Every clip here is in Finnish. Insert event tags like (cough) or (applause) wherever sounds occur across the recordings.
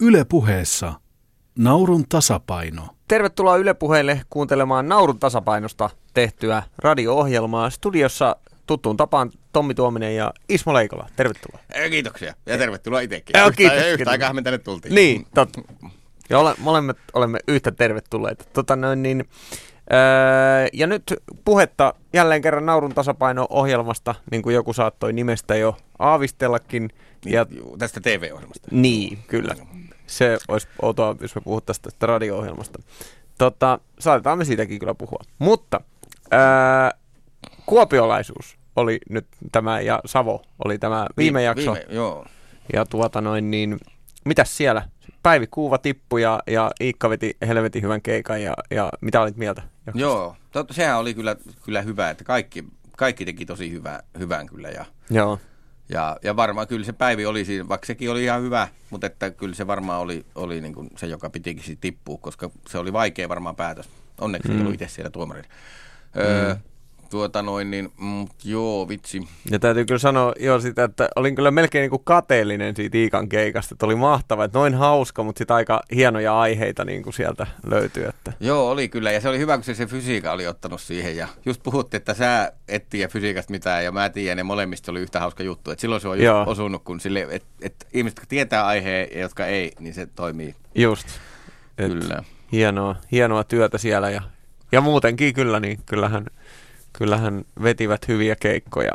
Yle puheessa Naurun tasapaino. Tervetuloa Yle Puheelle kuuntelemaan Naurun tasapainosta tehtyä radio-ohjelmaa. Studiossa tuttuun tapaan Tommi Tuominen ja Ismo Leikola. Tervetuloa. Kiitoksia ja tervetuloa itsekin. Yhtä- kiitos, Yhtä kiitos. aikaa me tänne tultiin. Niin, totta. Ja ole, molemmat olemme yhtä tervetulleita. Tota noin, niin, öö, ja nyt puhetta jälleen kerran Naurun tasapaino-ohjelmasta, niin kuin joku saattoi nimestä jo aavistellakin. Ja, Juu, Tästä TV-ohjelmasta. niin, kyllä. Se olisi outoa, jos me puhuttaisiin tästä radio-ohjelmasta. Tota, saatetaan me siitäkin kyllä puhua. Mutta öö, kuopiolaisuus oli nyt tämä, ja Savo oli tämä viime jakso. Viime, joo. Ja tuota noin niin, mitäs siellä? Päivi Kuuva tippui ja, ja Iikka veti helvetin hyvän keikan ja, ja mitä olit mieltä? jaksosta? Joo, totta, sehän oli kyllä, kyllä hyvä, että kaikki, kaikki teki tosi hyvä, hyvän kyllä. Ja, Joo. Ja, ja varmaan kyllä se Päivi oli siinä, vaikka sekin oli ihan hyvä, mutta että kyllä se varmaan oli, oli niin kuin se, joka pitikin tippua, koska se oli vaikea varmaan päätös. Onneksi mm. ei ollut itse siellä tuomarina. Öö, tuota noin, niin mm, joo, vitsi. Ja täytyy kyllä sanoa jo sitä, että olin kyllä melkein niin kuin kateellinen siitä Iikan keikasta, että oli mahtava, että noin hauska, mutta sitten aika hienoja aiheita niin kuin sieltä löytyy. Että... Joo, oli kyllä. Ja se oli hyvä, kun se, se fysiikka oli ottanut siihen. Ja just puhuttiin, että sä et tiedä fysiikasta mitään ja mä tiedän, ja molemmista oli yhtä hauska juttu. Et silloin se on Joo. just osunut, kun sille, et, et ihmiset, jotka tietää aiheen ja jotka ei, niin se toimii. Just. Et Kyllä. Hienoa, hienoa työtä siellä ja, ja muutenkin kyllä, niin kyllähän, kyllähän vetivät hyviä keikkoja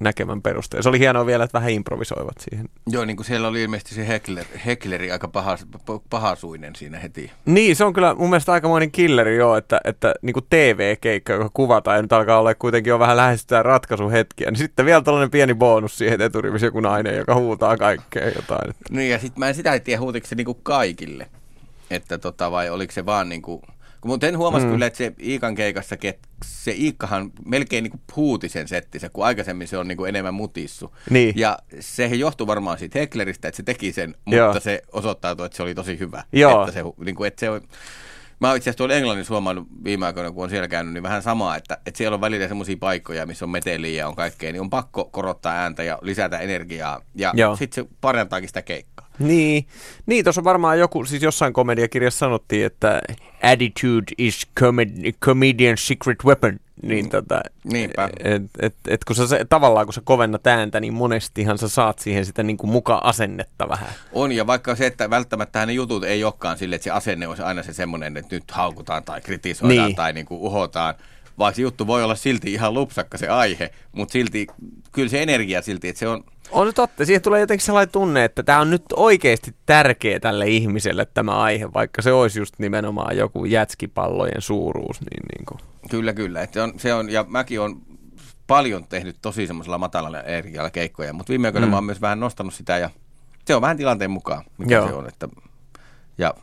näkemän perusteella. Se oli hienoa vielä, että vähän improvisoivat siihen. Joo, niin kuin siellä oli ilmeisesti se Heckler, Heckleri aika pahas, p- pahasuinen siinä heti. Niin, se on kyllä mun mielestä aikamoinen killeri joo, että, että niin kuin TV-keikka, joka kuvataan ja nyt alkaa olla kuitenkin jo vähän lähestytään ratkaisuhetkiä, niin sitten vielä tällainen pieni bonus siihen, että eturivissä joku nainen, joka huutaa kaikkea jotain. Että. Niin ja sitten mä en sitä en tiedä, huutiko se niinku kaikille. Että tota, vai oliko se vaan niinku... Kun mutta en huomasi mm. kyllä, että se Iikan keikassakin, että se Iikkahan melkein niinku puuti sen settinsä, kun aikaisemmin se on niinku enemmän mutissu. Niin. Ja se johtuu varmaan siitä Heckleristä, että se teki sen, mutta Joo. se osoittautui, että se oli tosi hyvä. Joo. Että se, niinku, että se on, Mä oon itse asiassa tuolla Englannissa huomannut viime aikoina, kun on siellä käynyt, niin vähän samaa, että, että siellä on välillä semmoisia paikkoja, missä on meteliä ja on kaikkea, niin on pakko korottaa ääntä ja lisätä energiaa. Ja sitten se parantaakin sitä keikkaa. Niin, niin tuossa varmaan joku, siis jossain komediakirjassa sanottiin, että attitude is comedi- comedian's secret weapon. Niin Mm. tota, Niinpä. et, et, et kun sä, se, tavallaan kun sä kovennat ääntä, niin monestihan sä saat siihen sitä niin kuin muka asennetta vähän. On, ja vaikka se, että välttämättä ne jutut ei olekaan sille, että se asenne olisi aina se semmoinen, että nyt haukutaan tai kritisoidaan niin. tai niin kuin uhotaan, se juttu voi olla silti ihan lupsakka se aihe, mutta silti, kyllä se energia silti, että se on, On se totta. Siihen tulee jotenkin sellainen tunne, että tämä on nyt oikeasti tärkeä tälle ihmiselle tämä aihe, vaikka se olisi just nimenomaan joku jätskipallojen suuruus. Niin, niin kuin. kyllä kyllä, että se on, se on, ja mäkin on paljon tehnyt tosi semmoisella matalalla energialla keikkoja, mutta viime aikoina mm. mä oon myös vähän nostanut sitä, ja se on vähän tilanteen mukaan, mikä Joo. se on, että, ja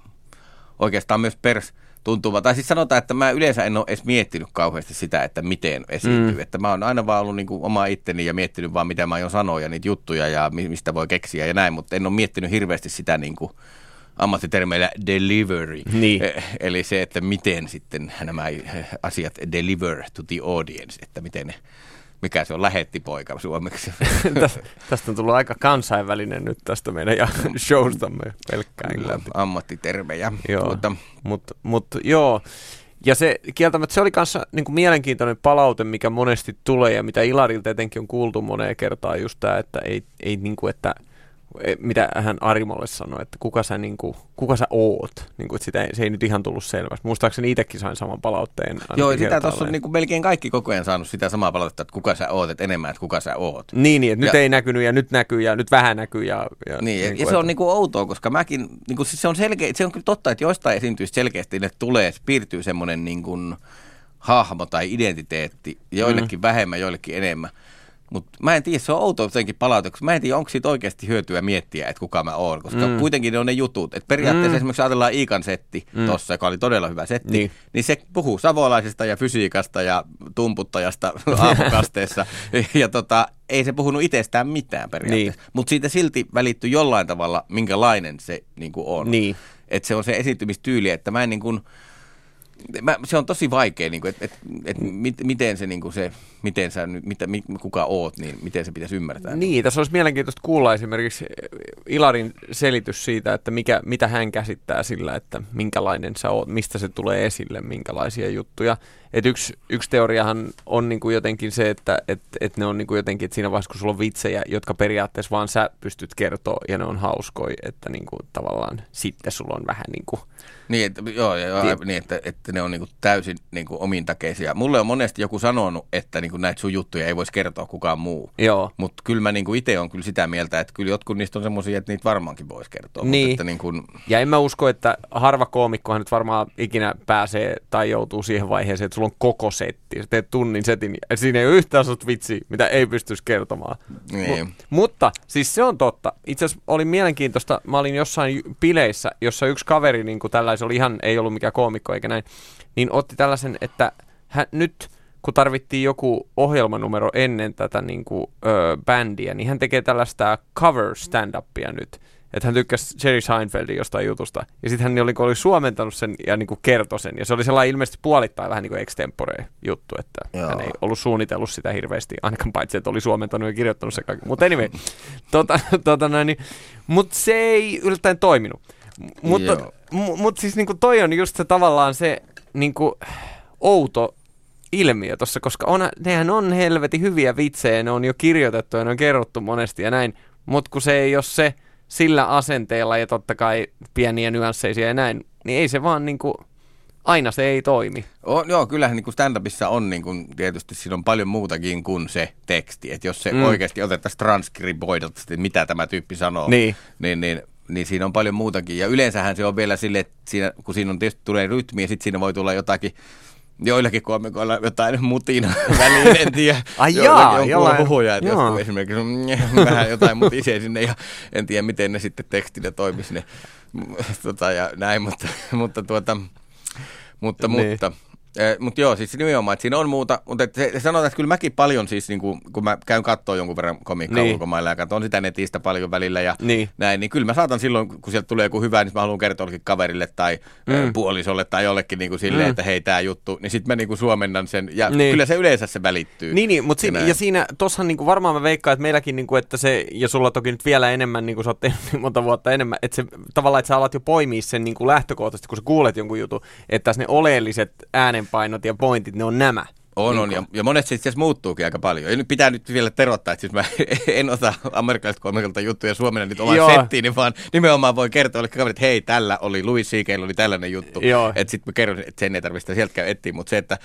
oikeastaan myös pers tuntuva. Tai siis sanotaan, että mä yleensä en ole edes miettinyt kauheasti sitä, että miten esiintyy. Mm. Että mä oon aina vaan ollut niin kuin oma itteni ja miettinyt vaan, mitä mä aion sanoa ja niitä juttuja ja mi- mistä voi keksiä ja näin, mutta en ole miettinyt hirveästi sitä niin kuin ammattitermeillä delivery. Niin. E- Eli se, että miten sitten nämä asiat deliver to the audience, että miten ne, mikä se on lähettipoika suomeksi. (laughs) Täs, tästä on tullut aika kansainvälinen nyt tästä meidän ja (laughs) showstamme pelkkää Kyllä, ammattitermejä. Joo, Tuota, mutta mut, joo. Ja se kieltämättä se oli kanssa niin kuin mielenkiintoinen palaute, mikä monesti tulee ja mitä Ilarilta etenkin on kuultu moneen kertaan just tämä, että ei, ei niin kuin, että mitä hän Arimolle sanoi, että kuka sä, niin kuin, kuka sä oot. Niin kuin, että sitä ei, se ei nyt ihan tullut selvästi. Muistaakseni itsekin sain saman palautteen. Joo, sitä tuossa on niin kuin melkein kaikki koko ajan saanut sitä samaa palautetta, että kuka sä oot, että enemmän, että kuka sä oot. Niin, niin että nyt Ja- ei näkynyt ja nyt näkyy ja nyt vähän näkyy. Ja, ja, Niin, ja, kuin, ja se on että- niin kuin outoa, koska mäkin, niin kuin, siis se on selkeä, se on kyllä totta, että joistain esiintyistä selkeästi ne tulee, piirtyy semmoinen niin kuin hahmo tai identiteetti, joillekin mm. vähemmän, joillekin enemmän. Mutta mä en tiedä, se on outoa jotenkin palaute, koska mä en tiedä, onko siitä oikeasti hyötyä miettiä, että kuka mä oon, koska Mm. kuitenkin ne on ne jutut. Että periaatteessa Mm. esimerkiksi ajatellaan Iikan setti Mm. tuossa, joka oli todella hyvä setti, Niin. niin, se puhuu savolaisesta ja fysiikasta ja tumputtajasta (laughs) aamukasteessa. (laughs) ja tota, ei se puhunut itsestään mitään periaatteessa. Niin. Mutta siitä silti välittyy jollain tavalla, minkälainen se niin kuin on. Niin. Että se on se esiintymistyyli, että mä en niin kuin, mä, se on tosi vaikea, niin että et, et, mit, miten se, niin kuin se miten sä nyt, mitä, mi, kuka oot, niin miten se pitäisi ymmärtää. Niin, tässä olisi mielenkiintoista kuulla esimerkiksi Ilarin selitys siitä, että mikä, mitä hän käsittää sillä, että minkälainen sä oot, mistä se tulee esille, minkälaisia juttuja. Et yksi, yksi teoriahan on niinku jotenkin se, että et, et ne on niinku jotenkin, että siinä vaiheessa kun sulla on vitsejä, jotka periaatteessa vaan sä pystyt kertoa ja ne on hauskoja, että niinku tavallaan sitten sulla on vähän niin kuin niin, että, joo, joo, niin, että, että ne on niin kuin täysin niin kuin omintakeisia. Mulle on monesti joku sanonut, että niin kuin näitä sun juttuja ei voisi kertoa kukaan muu. Joo. Mutta kyllä mä niin itse on kyllä sitä mieltä, että kyllä jotkut niistä on semmoisia, että niitä varmaankin voisi kertoa. Niin. että niin kuin... Ja en mä usko, että harva koomikkohan nyt varmaan ikinä pääsee tai joutuu siihen vaiheeseen, että sulla on koko setti. Sä teet tunnin setin ja siinä ei ole yhtään sut vitsi, mitä ei pystyisi kertomaan. Niin. M- mutta siis se on totta. Itse asiassa oli mielenkiintoista, mä olin jossain bileissä, jossa yksi kaveri niin kuin tällä se oli ihan, ei ollut mikään koomikko eikä näin, niin otti tällaisen, että hän, nyt kun tarvittiin joku ohjelmanumero ennen tätä niin kuin, ö, bändiä, niin hän tekee tällaista cover stand-upia nyt. Että hän tykkäsi Jerry Seinfeldin jostain jutusta. Ja sitten hän oli, oli suomentanut sen ja niin kuin kertoi sen. Ja se oli sellainen ilmeisesti puolittain vähän niin kuin extempore juttu, että Joo. hän ei ollut suunnitellut sitä hirveästi, ainakaan paitsi, että oli suomentanut ja kirjoittanut se kaikki. Mutta anyway, (laughs) tota, tota, niin, mutta se ei yllättäen toiminut. Mutta m- mut siis niinku toi on just se tavallaan se niinku outo ilmiö tossa, koska on, nehän on helvetin hyviä vitsejä, ne on jo kirjoitettu ja ne on kerrottu monesti ja näin, mutta kun se ei ole se sillä asenteella ja totta kai pieniä nyansseisia ja näin, niin ei se vaan niinku, aina se ei toimi. On, joo, kyllähän niin stand-upissa on niin kuin, tietysti siinä on paljon muutakin kuin se teksti. Että jos se mm. oikeasti otettaisiin transkriboidata, mitä tämä tyyppi sanoo, niin, niin, niin niin siinä on paljon muutakin. Ja yleensähän se on vielä sille, että siinä, kun siinä on tietysti tulee rytmi ja sitten siinä voi tulla jotakin joillakin koomikoilla jotain mutina (laughs) väliin, en tiedä. Ai jaa, jollain. huhuja, että joskus esimerkiksi mm, (laughs) vähän jotain mutisee sinne ja en tiedä miten ne sitten tekstille toimisi ne, (laughs) tota, ja näin, mutta, mutta tuota, mutta, niin. mutta Eh, mutta joo, siis nimenomaan, että siinä on muuta, mutta et se, sanotaan, että kyllä mäkin paljon siis, niin kuin, kun mä käyn katsoa jonkun verran komiikkaa niin. ulkomailla ja katson sitä netistä paljon välillä ja niin. näin, niin kyllä mä saatan silloin, kun sieltä tulee joku hyvä, niin mä haluan kertoa jollekin kaverille tai mm. puolisolle tai jollekin niin kuin silleen, mm. että hei tämä juttu, niin sitten mä niin kuin suomennan sen ja niin. kyllä se yleensä se välittyy. Niin, niin mutta siinä, ja siinä tossahan niin kuin varmaan mä veikkaan, että meilläkin, niin kuin, että se, ja sulla toki nyt vielä enemmän, niin kuin sä oot tehnyt niin monta vuotta enemmän, että se tavallaan, että sä alat jo poimia sen niin kuin lähtökohtaisesti, kun sä kuulet jonkun jutun, että ne oleelliset äänenpainot ja pointit ne on nämä. On, on. Ja, ja monet itse asiassa muuttuukin aika paljon. Ja nyt pitää nyt vielä terottaa, että siis mä (laughs) en ota amerikkalaiset komikalta juttuja suomena nyt oman settiin, vaan nimenomaan voi kertoa että kaverit, että hei, tällä oli Louis C.K. oli tällainen juttu. Että sitten mä kerron, että sen ei tarvitse sieltä käy etsiä, mutta se, että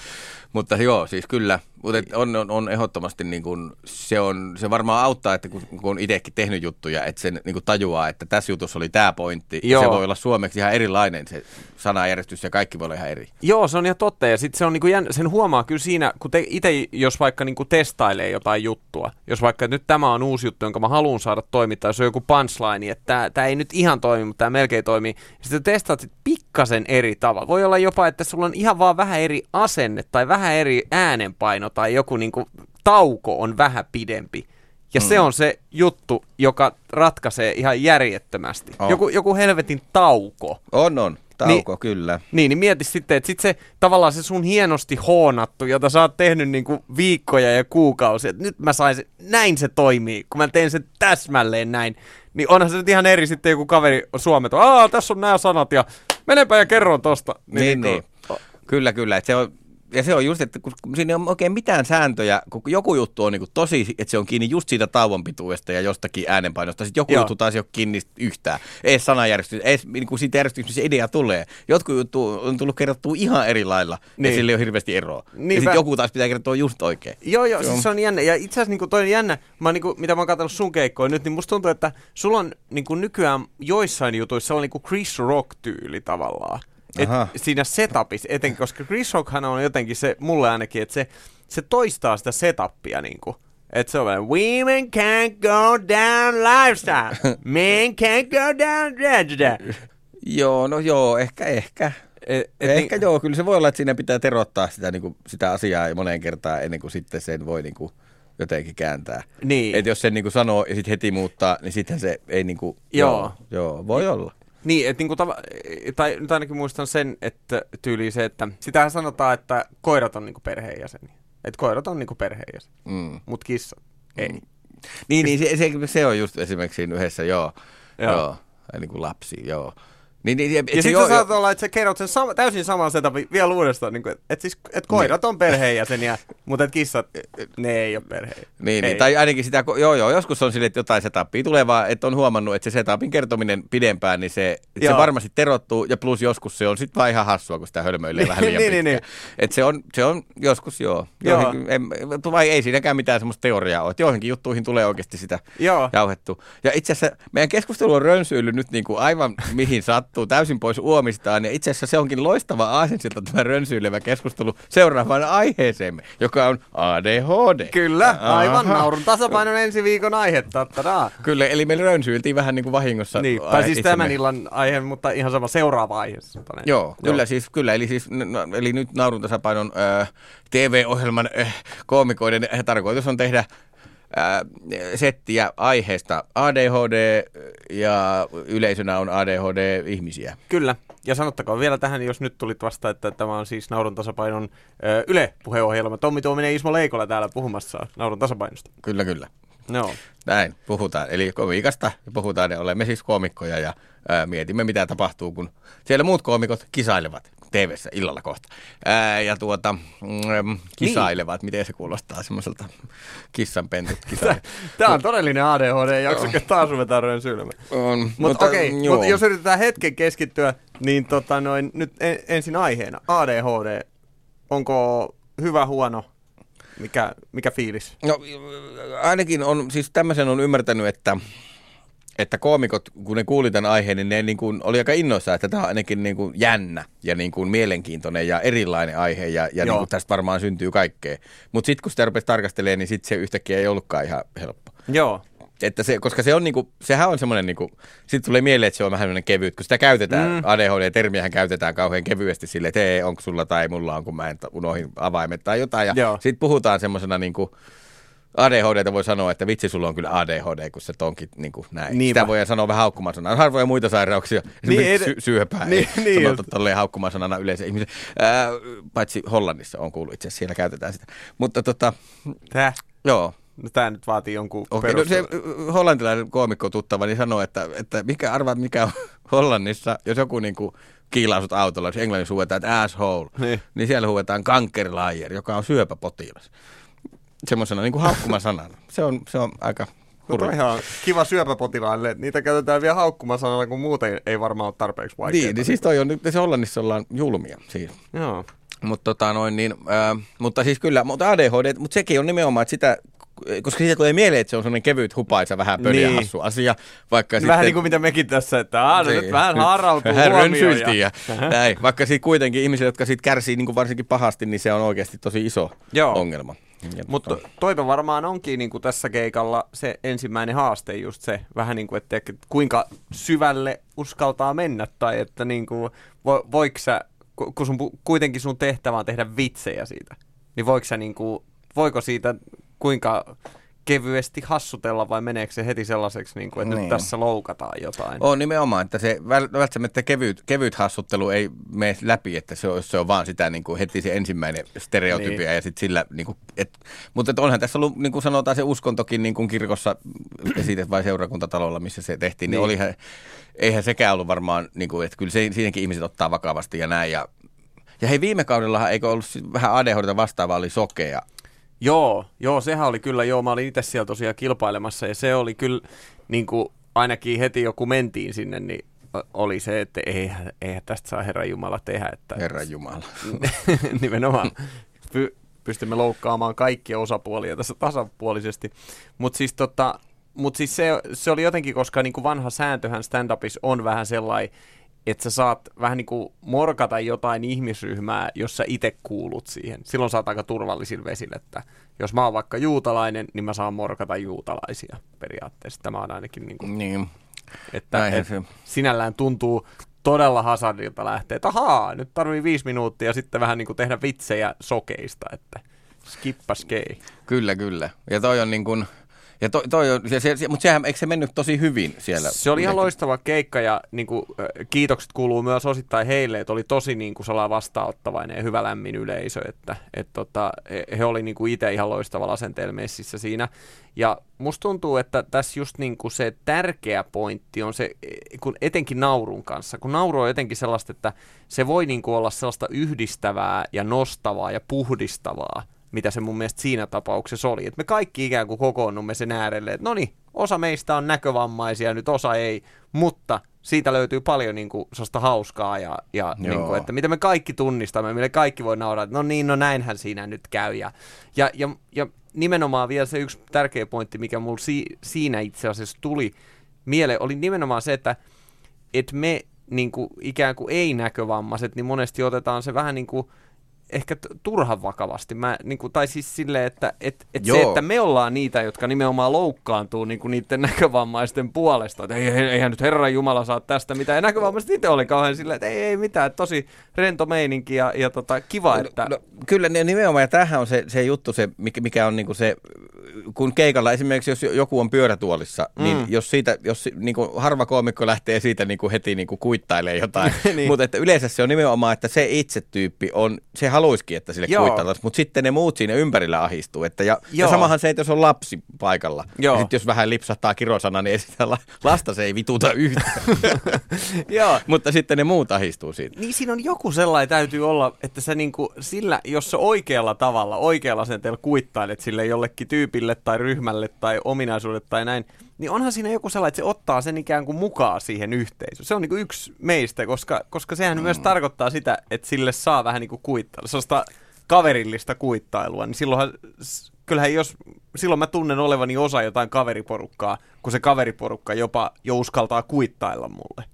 mutta joo, siis kyllä. Mutta on, on, on ehdottomasti, niin kun, se, on, se varmaan auttaa, että kun, kun on itsekin tehnyt juttuja, että sen niin tajuaa, että tässä jutussa oli tämä pointti. Joo. Se voi olla suomeksi ihan erilainen se sanajärjestys ja kaikki voi olla ihan eri. Joo, se on ihan totta. Ja sitten se on, niin kuin, sen huomaa kyllä siinä, kun te itse, jos vaikka niin kuin testailee jotain juttua, jos vaikka nyt tämä on uusi juttu, jonka mä haluan saada toimittaa, se on joku punchline, että tämä ei nyt ihan toimi, mutta tämä melkein toimii. Sitten testaat sit pikkasen eri tavalla. Voi olla jopa, että sulla on ihan vaan vähän eri asenne tai vähän eri äänenpaino tai joku niin kuin, tauko on vähän pidempi. Ja mm. se on se juttu, joka ratkaisee ihan järjettömästi. Oh. Joku, joku helvetin tauko. On, on. Tauko, niin, kyllä. Niin, niin mieti sitten, että sit se tavallaan se sun hienosti hoonattu, jota sä oot tehnyt niin kuin viikkoja ja kuukausia, että nyt mä sain se, näin se toimii, kun mä teen sen täsmälleen näin. Niin onhan se nyt ihan eri sitten joku kaveri suometon, aa tässä on nämä sanat ja menepä ja kerron tosta. Niin, niin, niin. niin. Kyllä, kyllä. Että se on, ja se on just, että kun siinä ei ole oikein mitään sääntöjä, kun joku juttu on niin kuin tosi, että se on kiinni just siitä tauon pituudesta ja jostakin äänenpainosta, sitten joku Joo. juttu taas ei ole kiinni yhtään. Ei sanajärjestys, ei niin kuin siitä järjestyksestä idea tulee. Jotkut juttu on tullut kerrottua ihan eri lailla niin. ja sille ei ole hirveästi eroa. Niin, ja sitten joku taas pitää kertoa just oikein. Joo, joo, joo. Siis se on jännä. Ja itse asiassa niin toi on jännä, mä, niin kuin, mitä mä oon katsellut sun keikkoja nyt, niin musta tuntuu, että sulla on niin kuin nykyään joissain jutuissa on niin kuin Chris Rock-tyyli tavallaan. Et siinä setupissa, etenkin, koska Chris Rockhan on jotenkin se, mulle ainakin, että se, se toistaa sitä setupia niin kuin. Että se on vähän, women can't go down lifestyle, (laughs) men can't go down da, Joo, no joo, ehkä, ehkä. Et, et ehkä niin, joo, kyllä se voi olla, että siinä pitää terottaa sitä, niin kuin, sitä asiaa moneen kertaan ennen kuin sitten sen voi niin kuin, jotenkin kääntää. Niin. Että jos sen niin kuin sanoo ja sitten heti muuttaa, niin sitten se ei niin kuin, joo. joo. Joo, voi olla. Niin, että niinku tava, tai nyt ainakin muistan sen, että tyyli se, että sitähän sanotaan, että koirat on niinku perheenjäseniä. Että koirat on niinku perheenjäseniä, Mm. mutta kissat ei. Mm. Niin, niin se, se, se, on just esimerkiksi siinä yhdessä, joo. Joo. Joo. joo. Niin kuin lapsi, joo. Niin, niin, et Ja sitten joo- sä saat olla, että sä kerrot sen sama, täysin saman setupin vielä uudestaan, niin että et siis, et koirat on perheenjäseniä, mutta et kissat, ne ei ole perheen. Niin, ei. niin, tai ainakin sitä, joo joo, joskus on sille, että jotain setupia tulee vaan, että on huomannut, että se setupin kertominen pidempään, niin se, se varmasti terottuu, ja plus joskus se on sitten vaan ihan hassua, kun sitä hölmöilee vähän liian Niin, niin, pitkään. Että se on, se on joskus joo. Joo. Johonkin, en, vai ei siinäkään mitään semmoista teoriaa ole, että joihinkin juttuihin tulee oikeasti sitä Joo. jauhettu. Ja itse asiassa meidän keskustelu on rönsyillyt nyt niin kuin aivan mihin (laughs) sattuu, täysin pois uomistaan. Ja itse asiassa se onkin loistava aasensilta tämä rönsyilevä keskustelu seuraavaan aiheeseemme, joka on ADHD. Kyllä, aivan Aha. naurun tasapainon ensi viikon aihe, tattadaa. Kyllä, eli me rönsyiltiin vähän niin kuin vahingossa. Niin, tai siis itsemme. tämän illan aihe, mutta ihan sama seuraava aihe. sanotaan. Joo, kyllä siis, kyllä. Eli, siis, eli nyt naurun tasapainon äh, TV-ohjelman äh, koomikoiden äh, tarkoitus on tehdä settiä aiheesta ADHD ja yleisönä on ADHD-ihmisiä. Kyllä, ja sanottakoon vielä tähän, jos nyt tulit vasta, että tämä on siis Naurun tasapainon ö, Yle-puheohjelma. Tommi Tuominen Ismo Leikola täällä puhumassa Naurun tasapainosta. Kyllä, kyllä. Joo. Näin puhutaan. Eli komiikasta puhutaan ja olemme siis koomikkoja ja ää, mietimme mitä tapahtuu, kun siellä muut koomikot kisailevat tv illalla kohta. Ää, ja tuota, mm, kisailevat, miten se kuulostaa semmoiselta kissanpentut. (laughs) Tämä on todellinen ADHD-jakso, kun taas ruvetaan rönsyilemään. On, Mutta okei, joo. mut jos yritetään hetken keskittyä, niin tota noin, nyt en, ensin aiheena. ADHD, onko hyvä, huono, mikä, mikä fiilis? No ainakin on, siis tämmöisen on ymmärtänyt, että, että koomikot, kun ne kuuli tämän aiheen, niin ne niin kuin, oli aika innoissaan, että tämä on ainakin niin kuin jännä ja niin kuin mielenkiintoinen ja erilainen aihe ja, ja niin kuin tästä varmaan syntyy kaikkea. Mutta sitten kun sitä rupesi tarkastelemaan, niin sitten se yhtäkkiä ei ollutkaan ihan helppo. Joo. Että se, koska se on niinku, sehän on semmoinen, niinku, sitten tulee mieleen, että se on vähän semmoinen kevyt, kun sitä käytetään, Mm. ADHD-termiähän käytetään kauhean kevyesti sille, että hei, onko sulla tai mulla on, kun mä en unohin avaimet tai jotain. Ja sitten puhutaan semmoisena niinku, ADHDta voi sanoa, että vitsi, sulla on kyllä ADHD, kun se onkin niin kuin näin. Niinpä. Sitä voi sanoa vähän haukkumasanana. On harvoja muita sairauksia, Niin, ed- sy- syöpää niin, ei (laughs) niin sanota tolleen haukkumasanana yleensä ihmisen. Ää, paitsi Hollannissa on kuullut itse asiassa, siellä käytetään sitä. Mutta tota, Tää, joo, no tää nyt vaatii jonkun Okei, no se hollantilainen koomikko tuttava niin sanoo, että, että mikä arvaat mikä on (laughs) Hollannissa, jos joku niinku kiilaa sut autolla, jos englannissa huudetaan, että asshole, Niin. niin, niin siellä huudetaan kankerlaajer, joka on syöpäpotilas. Semmoisena niinku haukkumasanana. Se on, se on aika No hurja. ihan kiva syöpäpotilaille, niitä käytetään vielä haukkumasanalla, kun muuten ei varmaan ole tarpeeksi vaikeaa. Niin, niin siis toi on nyt, se Hollannissa ollaan julmia siis. Joo. Mutta tota noin, niin, ää, mutta siis kyllä, mutta ADHD, mutta sekin on nimenomaan, että sitä, koska siitä tulee mieleen, että se on sellainen kevyt hupaisa, vähän pöliä Niin. hassu asia, vaikka Vähän sitten... niin kuin mitä mekin tässä, että aah, no nyt Niin. vähän harautuu huomioon. ja näin. Vaikka siitä kuitenkin ihmiset, jotka siitä kärsii niin kuin varsinkin pahasti, niin se on oikeasti tosi iso Joo. ongelma. Mutta tota- toivo varmaan onkin niin kuin tässä keikalla se ensimmäinen haaste just se, vähän niin kuin, että kuinka syvälle uskaltaa mennä, tai että niin kuin, vo, voiko sä, ku- kun sun, kuitenkin sun tehtävä on tehdä vitsejä siitä, niin voiko sä niin kuin, voiko siitä kuinka kevyesti hassutella vai meneekö se heti sellaiseksi, niin kuin, että Niin. nyt tässä loukataan jotain? On nimenomaan, että se väl- välttämättä kevyt, kevyt hassuttelu ei mene läpi, että se on, se on vaan sitä niin kuin heti se ensimmäinen stereotypia Niin. ja sitten sillä, niin kuin, et, mutta et onhan tässä ollut, niin kuin sanotaan se uskontokin niin kuin kirkossa esitet vai seurakuntatalolla, missä se tehtiin, niin, Niin. olihan, eihän sekään ollut varmaan, niin kuin, että kyllä se, siinäkin ihmiset ottaa vakavasti ja näin ja ja hei, viime kaudellahan eikö ollut vähän ADHD vastaava, oli sokea. Joo, joo, sehän oli kyllä, joo, mä olin itse siellä tosiaan kilpailemassa ja se oli kyllä, niin kuin ainakin heti joku mentiin sinne, niin oli se, että eihän, eihän tästä saa Herran Jumala tehdä, että Herran Jumala. (laughs) nimenomaan py, pystymme loukkaamaan kaikkia osapuolia tässä tasapuolisesti. Mutta siis, tota, mut siis se, se oli jotenkin, koska niin kuin vanha sääntöhän stand-upissa on vähän sellainen, että sä saat vähän niin kuin morkata jotain ihmisryhmää, jos sä itse kuulut siihen. Silloin saat aika turvallisilla vesillä, että jos mä oon vaikka juutalainen, niin mä saan morkata juutalaisia periaatteessa. Tämä on ainakin niin kuin, Niin. että et se- sinällään tuntuu todella hazardilta lähteä, että ahaa, nyt tarvii viisi minuuttia ja sitten vähän niin kuin tehdä vitsejä sokeista, että skippa skei. Kyllä, kyllä. Ja toi on niin kuin, Ja toi, toi on, se, se, mutta sehän, eikö se mennyt tosi hyvin siellä? Se oli ihan loistava keikka ja niin kuin, kiitokset kuuluu myös osittain heille, että oli tosi niin kuin, sellainen vastaanottavainen ja hyvä lämmin yleisö, että et, tota, he, he oli niin kuin itse ihan loistavalla asenteella messissä siinä. Ja musta tuntuu, että tässä just niin kuin se tärkeä pointti on se, kun etenkin naurun kanssa, kun nauru on jotenkin sellaista, että se voi niin kuin olla sellaista yhdistävää ja nostavaa ja puhdistavaa, mitä se mun mielestä siinä tapauksessa oli. Että me kaikki ikään kuin kokoonnumme sen äärelle, että no niin, osa meistä on näkövammaisia, nyt osa ei, mutta siitä löytyy paljon niin kuin, hauskaa ja, ja Joo. niin kuin, että mitä me kaikki tunnistamme, mille kaikki voi nauraa, että no niin, no näinhän siinä nyt käy. Ja, ja, ja, ja nimenomaan vielä se yksi tärkeä pointti, mikä mulla si, siinä itse asiassa tuli mieleen, oli nimenomaan se, että, että me niin kuin, ikään kuin ei-näkövammaiset, niin monesti otetaan se vähän niin kuin ehkä turhan vakavasti. Mä, niin kuin, tai siis silleen, että et, et se, että me ollaan niitä, jotka nimenomaan loukkaantuu niin kuin niiden (laughs) näkövammaisten puolesta. Että ei, ei, eihän nyt Herran Jumala saa tästä mitään. Ja näkövammaiset itse oli kauhean silleen, että ei, ei mitään, että tosi rento meininki ja, ja tota, kiva, että... No, kyllä nimenomaan, ja tämähän on se, se juttu, se, mikä, on niinku se, kun keikalla esimerkiksi, jos joku on pyörätuolissa, mm. niin jos siitä, jos si- niinku harva koomikko lähtee siitä niinku heti niinku kuittailee jotain, (laughs) Niin. niin. mutta että yleensä se on nimenomaan, että se itse tyyppi on, se haluisikin, että sille Joo. kuittailtaisiin, mutta sitten ne muut siinä ympärillä ahistuu, että ja, ja samahan se, että jos on lapsi paikalla, Joo. ja sitten jos vähän lipsahtaa kirosana, niin ei sitä la- lasta se ei vituta (laughs) yhtään, Joo. mutta sitten ne muut ahistuu siitä. Niin siinä on joku sellainen täytyy olla, että sä niinku sillä, jos sä oikealla tavalla, oikealla asenteella kuittailet sille jollekin tyypille tai ryhmälle tai ominaisuudelle tai näin, niin onhan siinä joku sellainen, että se ottaa sen ikään kuin mukaan siihen yhteisöön. Se on niinku yksi meistä, koska, koska sehän mm. myös tarkoittaa sitä, että sille saa vähän niinku kuittailla. Sellaista kaverillista kuittailua, niin silloinhan, kyllähän jos, silloin mä tunnen olevani osa jotain kaveriporukkaa, kun se kaveriporukka jopa jo uskaltaa kuittailla mulle.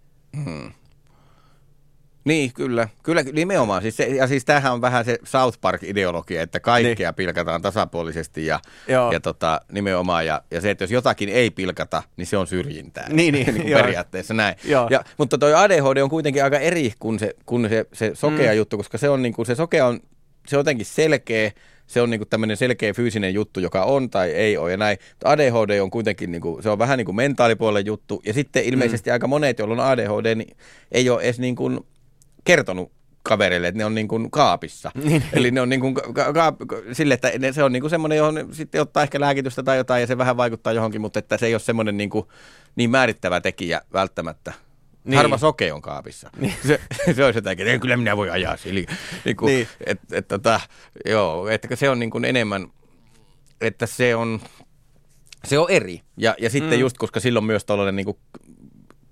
Niin, kyllä. Kyllä, nimenomaan. Siis se, ja siis tämähän on vähän se South Park-ideologia, että kaikkea niin. pilkataan tasapuolisesti ja, Joo. ja tota, nimenomaan. Ja, ja se, että jos jotakin ei pilkata, niin se on syrjintää. Niin, niin, (laughs) joo. periaatteessa näin. Joo. Ja, mutta toi ADHD on kuitenkin aika eri kuin se, kuin se, se sokea mm. juttu, koska se on, niin kuin, se sokea on, se on jotenkin selkeä, se on niinku tämmöinen selkeä fyysinen juttu, joka on tai ei ole ja näin. Mutta ADHD on kuitenkin, niinku, se on vähän niin kuin mentaalipuolen juttu. Ja sitten ilmeisesti mm. aika monet, joilla on ADHD, niin ei ole edes niin kuin kertonut kavereille, että ne on niin kuin kaapissa. (laughs) Niin. Eli ne on niin kuin ka- ka- sille, että ne, se on niin kuin semmoinen, johon sitten ottaa ehkä lääkitystä tai jotain ja se vähän vaikuttaa johonkin, mutta että se ei ole semmoinen niin, kuin, niin määrittävä tekijä välttämättä. Niin. Harva soke on kaapissa. Niin. (laughs) Se, se olisi jotakin, että kyllä minä voi ajaa sillä. Niin kuin, Niin. niin. et, et, tota, joo, että se on niin kuin enemmän, että se on, se on eri. Ja, ja sitten mm. just, koska silloin myös tällainen niin kuin,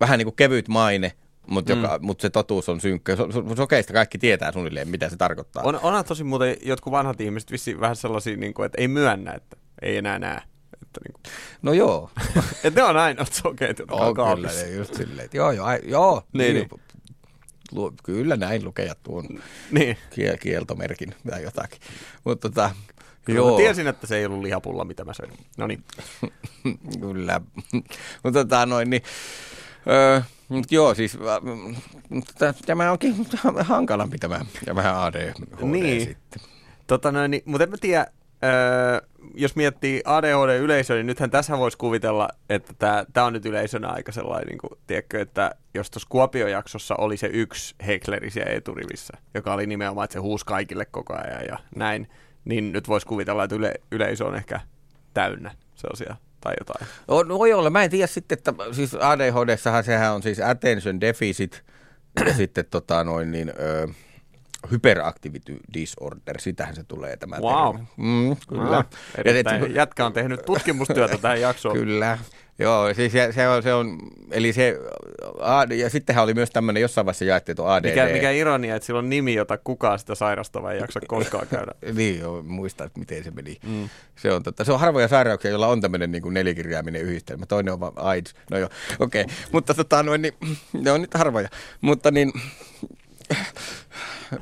vähän niin kuin kevyt maine, mutta, mm. joka, mutta se totuus on synkkä. So, so, sokeista kaikki tietää suunnilleen, mitä se tarkoittaa. On, onhan tosi muuten jotkut vanhat ihmiset vissiin vähän sellaisia, niin kuin, että ei myönnä, että ei enää näe. Että, niin kuin, No joo. (laughs) että ne on ainoat sokeet, (laughs) jotka on kyllä, ne just silleen, että joo, joo, joo. Niin, niin. Lu, kyllä näin lukea tuon Niin. kie, kieltomerkin tai jotakin. Mutta tota, Kyllä joo. Mä tiesin, että se ei ollut lihapulla, mitä mä söin. No niin. (laughs) Kyllä. Mutta tota noin, niin... Öö, mut joo, siis äh, tämä onkin (laughs) hankalampi tämä, tämä ADHD Niin. sitten. Tota noin, niin, mutta en mä tiedä, öö, jos miettii ADHD-yleisöä, niin nythän tässä voisi kuvitella, että tämä, tämä on nyt yleisönä aika sellainen, niin kuin, tiedätkö, että jos tuossa Kuopio-jaksossa oli se yksi hekleri siellä eturivissä, joka oli nimenomaan, että se huusi kaikille koko ajan ja näin, niin nyt voisi kuvitella, että yle, yleisö on ehkä täynnä sellaisia tai jotain. On, voi olla, mä en tiedä sitten, että siis ADHDssahan sehän on siis attention deficit ja (clears throat) sitten tota noin niin, ö, hyperactivity disorder, sitähän se tulee tämä Wow. termi. Mm, kyllä. Ah, erittäin, jätkä on tehnyt tutkimustyötä tähän (laughs) jaksoon. Kyllä. Joo, siis se, se, on, se on, eli se, AD, ja sittenhän oli myös tämmöinen, jossain vaiheessa jaettiin tuo ADD. Mikä, mikä ironia, että sillä on nimi, jota kukaan sitä sairastava ei jaksa koskaan käydä. (laughs) Niin, joo, muistan, että miten se meni. Mm. Se, on, tota, se on harvoja sairauksia, joilla on tämmöinen niin kuin nelikirjaiminen yhdistelmä. Toinen on vaan AIDS. No joo, okei. Okay. Mutta tota, noin, niin, ne on nyt harvoja. Mutta niin,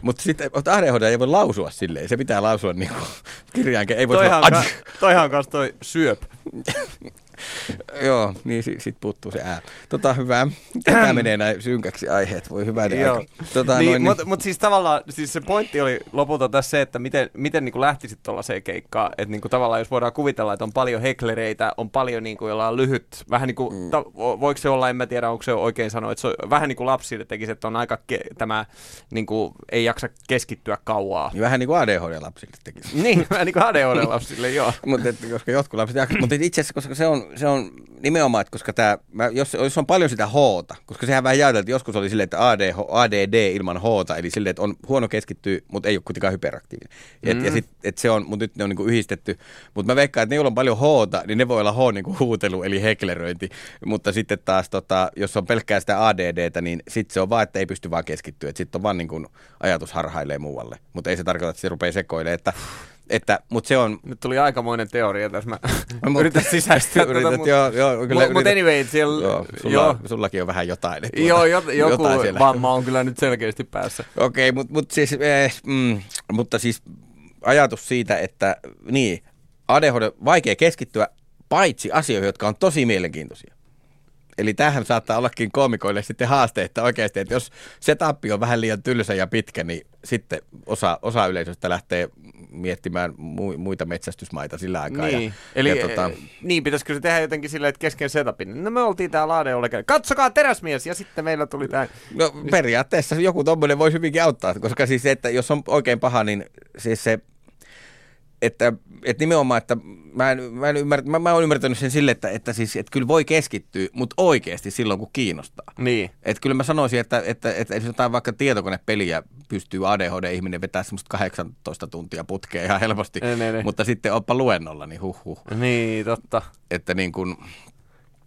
mutta sitten ADHD ei voi lausua silleen. Se pitää lausua niin kuin kirjainkin. Ei voi Toihan, sanoa, ka- toihan on kanssa toi syöp. (laughs) (laughs) Joo, niin sit, sit puuttuu se ää. Tota, hyvä. Tämä menee näin synkäksi aiheet, voi hyvä Joo. Tota, niin, noin, Mutta mut siis tavallaan, siis se pointti oli lopulta tässä se, että miten, miten niin lähtisit tuollaiseen keikkaan. Että niin kuin tavallaan jos voidaan kuvitella, että on paljon heklereitä, on paljon niin kuin, jolla on lyhyt, vähän niin kuin, mm. ta, vo- voiko se olla, en mä tiedä, onko se oikein sanoa, että se on vähän niin kuin lapsille tekisi, että on aika ke- tämä, niin kuin, ei jaksa keskittyä kauaa. Niin Vähän niin kuin ADHD-lapsille tekisi. niin, (laughs) vähän niin kuin ADHD-lapsille, joo. mutta koska jotkut lapset jaksaa. Mutta itse asiassa, koska se on, se on nimenomaan, että koska tämä, mä, jos, jos on paljon sitä Hta, koska sehän vähän jaoteltiin, joskus oli silleen, että ADH, ADD ilman Hta, eli silleen, että on huono keskittyä, mutta ei ole kuitenkaan hyperaktiivinen. Et, Mm. Ja sit, et se on, mutta nyt ne on niinku yhdistetty. Mutta mä veikkaan, että ne, joilla on paljon Hta, niin ne voi olla H niinku huutelu, eli hekleröinti. Mutta sitten taas, tota, jos on pelkkää sitä ADDtä, niin sitten se on vaan, että ei pysty vaan keskittyä. Sitten on vaan niinku ajatus harhailee muualle. Mutta ei se tarkoita, että se rupeaa sekoilemaan. Että, että, mutta se on, Nyt tuli aikamoinen teoria tässä. Mä Mutta- yritän sisäistää Yrität, tätä, mutta joo, joo, kyllä Mutta anyway, siellä... Joo, sulla, joo, sullakin on vähän jotain. tuota, joo jo, joku jotain vamma on kyllä nyt selkeästi päässä. Okei, okay, mutta mut siis, eh, mm, mutta siis ajatus siitä, että niin, ADHD vaikea keskittyä paitsi asioihin, jotka on tosi mielenkiintoisia. Eli tähän saattaa ollakin koomikoille sitten haaste, että oikeasti, että jos se tappi on vähän liian tylsä ja pitkä, niin sitten osa, osa yleisöstä lähtee miettimään mu- muita metsästysmaita sillä aikaa. Niin, ja, eli ja, tota, niin pitäisikö se tehdä jotenkin silleen, että kesken setupin. No me oltiin täällä Laadeolla, katsokaa teräsmies, ja sitten meillä tuli tämä. No periaatteessa joku tommonen voisi hyvinkin auttaa, koska siis se, että jos on oikein paha, niin siis se, että, että nimenomaan, että mä, en, mä, en ymmärrä, mä, mä oon ymmärtänyt sen sille, että, että, siis, että kyllä voi keskittyä, mutta oikeasti silloin, kun kiinnostaa. Niin. Että kyllä mä sanoisin, että, että, että jos jotain vaikka tietokonepeliä pystyy ADHD-ihminen vetää semmoista 18 tuntia putkea ihan helposti, Ne, ne, ne. mutta sitten oppa luennolla, niin huh huh. Niin, totta. Että niin kuin,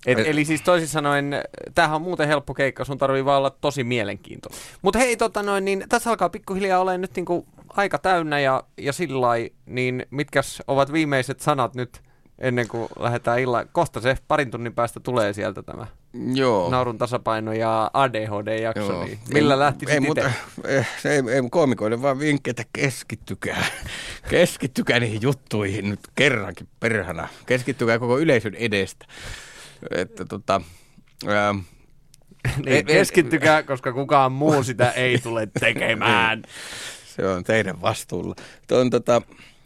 Et, Et- eli siis toisin sanoen, tämähän on muuten helppo keikka, sun tarvii vaan olla tosi mielenkiintoinen. Mutta hei, tota noin, niin tässä alkaa pikkuhiljaa olemaan nyt niinku aika täynnä ja, ja sillä niin mitkäs ovat viimeiset sanat nyt ennen kuin lähdetään illan. Kohta se parin tunnin päästä tulee sieltä tämä joo. naurun tasapaino ja ADHD-jakso, Joo. niin millä ei, lähtisit ei, muuta, eh, se ei, ei koomikoille vaan vinkkejä, että keskittykää. (laughs) keskittykää niihin juttuihin nyt kerrankin perhana. Keskittykää koko yleisön edestä. Että tota, ää, Niin, ei- keskittykää, koska kukaan muu sitä ei tule tekemään. (laughs) se on teidän vastuulla. Tuon, tota,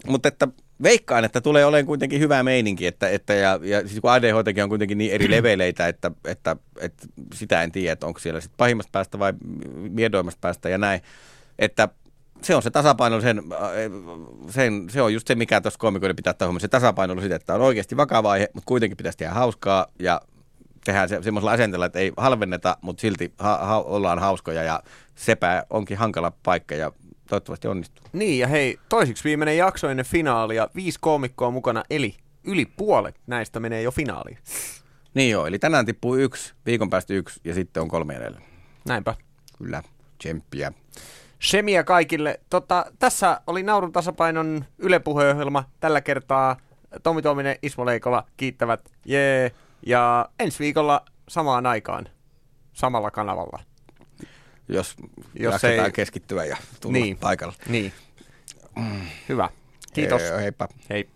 mutta että veikkaan, että tulee olemaan kuitenkin hyvä meininki, että, että ja, ja siis kun ADHDkin on kuitenkin niin eri (clears throat) leveleitä, että, että, että sitä en tiedä, että onko siellä sit pahimmasta päästä vai miedoimmasta päästä ja näin, että se on se tasapaino, sen, äh, sen, se on just se, mikä tuossa koomikoiden pitää ottaa huomioon, se tasapaino siitä, että on oikeasti vakava aihe, mutta kuitenkin pitäisi tehdä hauskaa ja tehdään se, semmoisella asenteella, että ei halvenneta, mutta silti ha, ha, ollaan hauskoja ja sepä onkin hankala paikka ja toivottavasti onnistuu. Niin, ja hei, toisiksi viimeinen jakso ennen finaalia, viisi koomikkoa mukana, eli yli puolet näistä menee jo finaaliin. Niin joo, eli tänään tippuu yksi, viikon päästä yksi ja sitten on kolme edellä. Näinpä. Kyllä, tsemppiä. Semia kaikille. Tota, tässä oli Naurun tasapainon Yle puheohjelma. Tällä kertaa Tomi Tuominen, Ismo Leikola kiittävät. Jee. Ja ensi viikolla samaan aikaan samalla kanavalla. Jos, Jos ei- keskittyä ja tulla Niin. niin. paikalla. Niin. Hyvä. Kiitos. Heippa. Hei.